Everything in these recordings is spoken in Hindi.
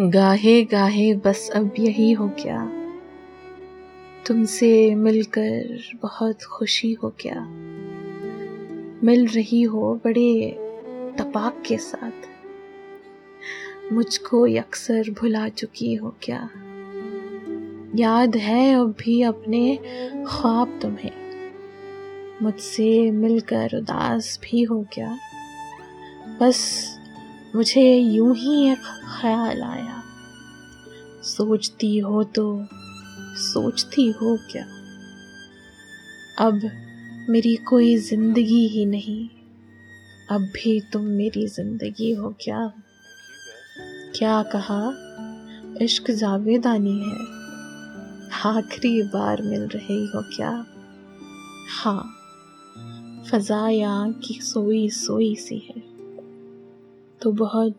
गाहे गाहे, बस अब यही हो क्या तुमसे मिलकर बहुत खुशी हो क्या मिल रही हो बड़े तपाक के साथ। मुझको अक्सर भुला चुकी हो क्या? याद है अब भी अपने ख्वाब तुम्हें। मुझसे मिलकर उदास भी हो क्या बस मुझे यूँ ही एक ख्याल आया। सोचती हो तो सोचती हो क्या? अब मेरी कोई ज़िंदगी ही नहीं। अब भी तुम मेरी ज़िंदगी हो क्या? क्या कहा? इश्क जावेदानी है। आखिरी बार मिल रही हो क्या? हाँ फजाया की सोई सोई सी है। तो बहुत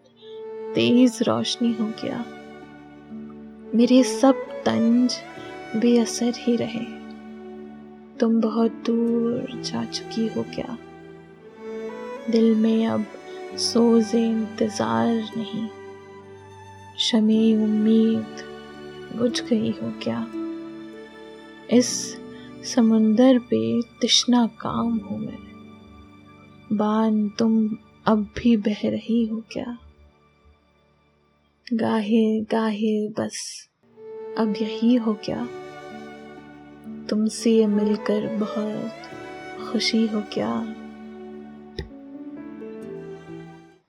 तेज रोशनी हो गया। मेरे सब तंज बेअसर ही रहे। तुम बहुत दूर जा चुकी हो क्या? दिल में अब सोज इंतज़ार नहीं। शमी उम्मीद बुझ गई हो क्या? इस समुंदर पे तिश्ना काम हूँ मैं। बान तुम अब भी बह रही हो क्या? गाहे गाहे, बस। अब यही हो क्या? तुमसे मिलकर बहुत खुशी हो क्या?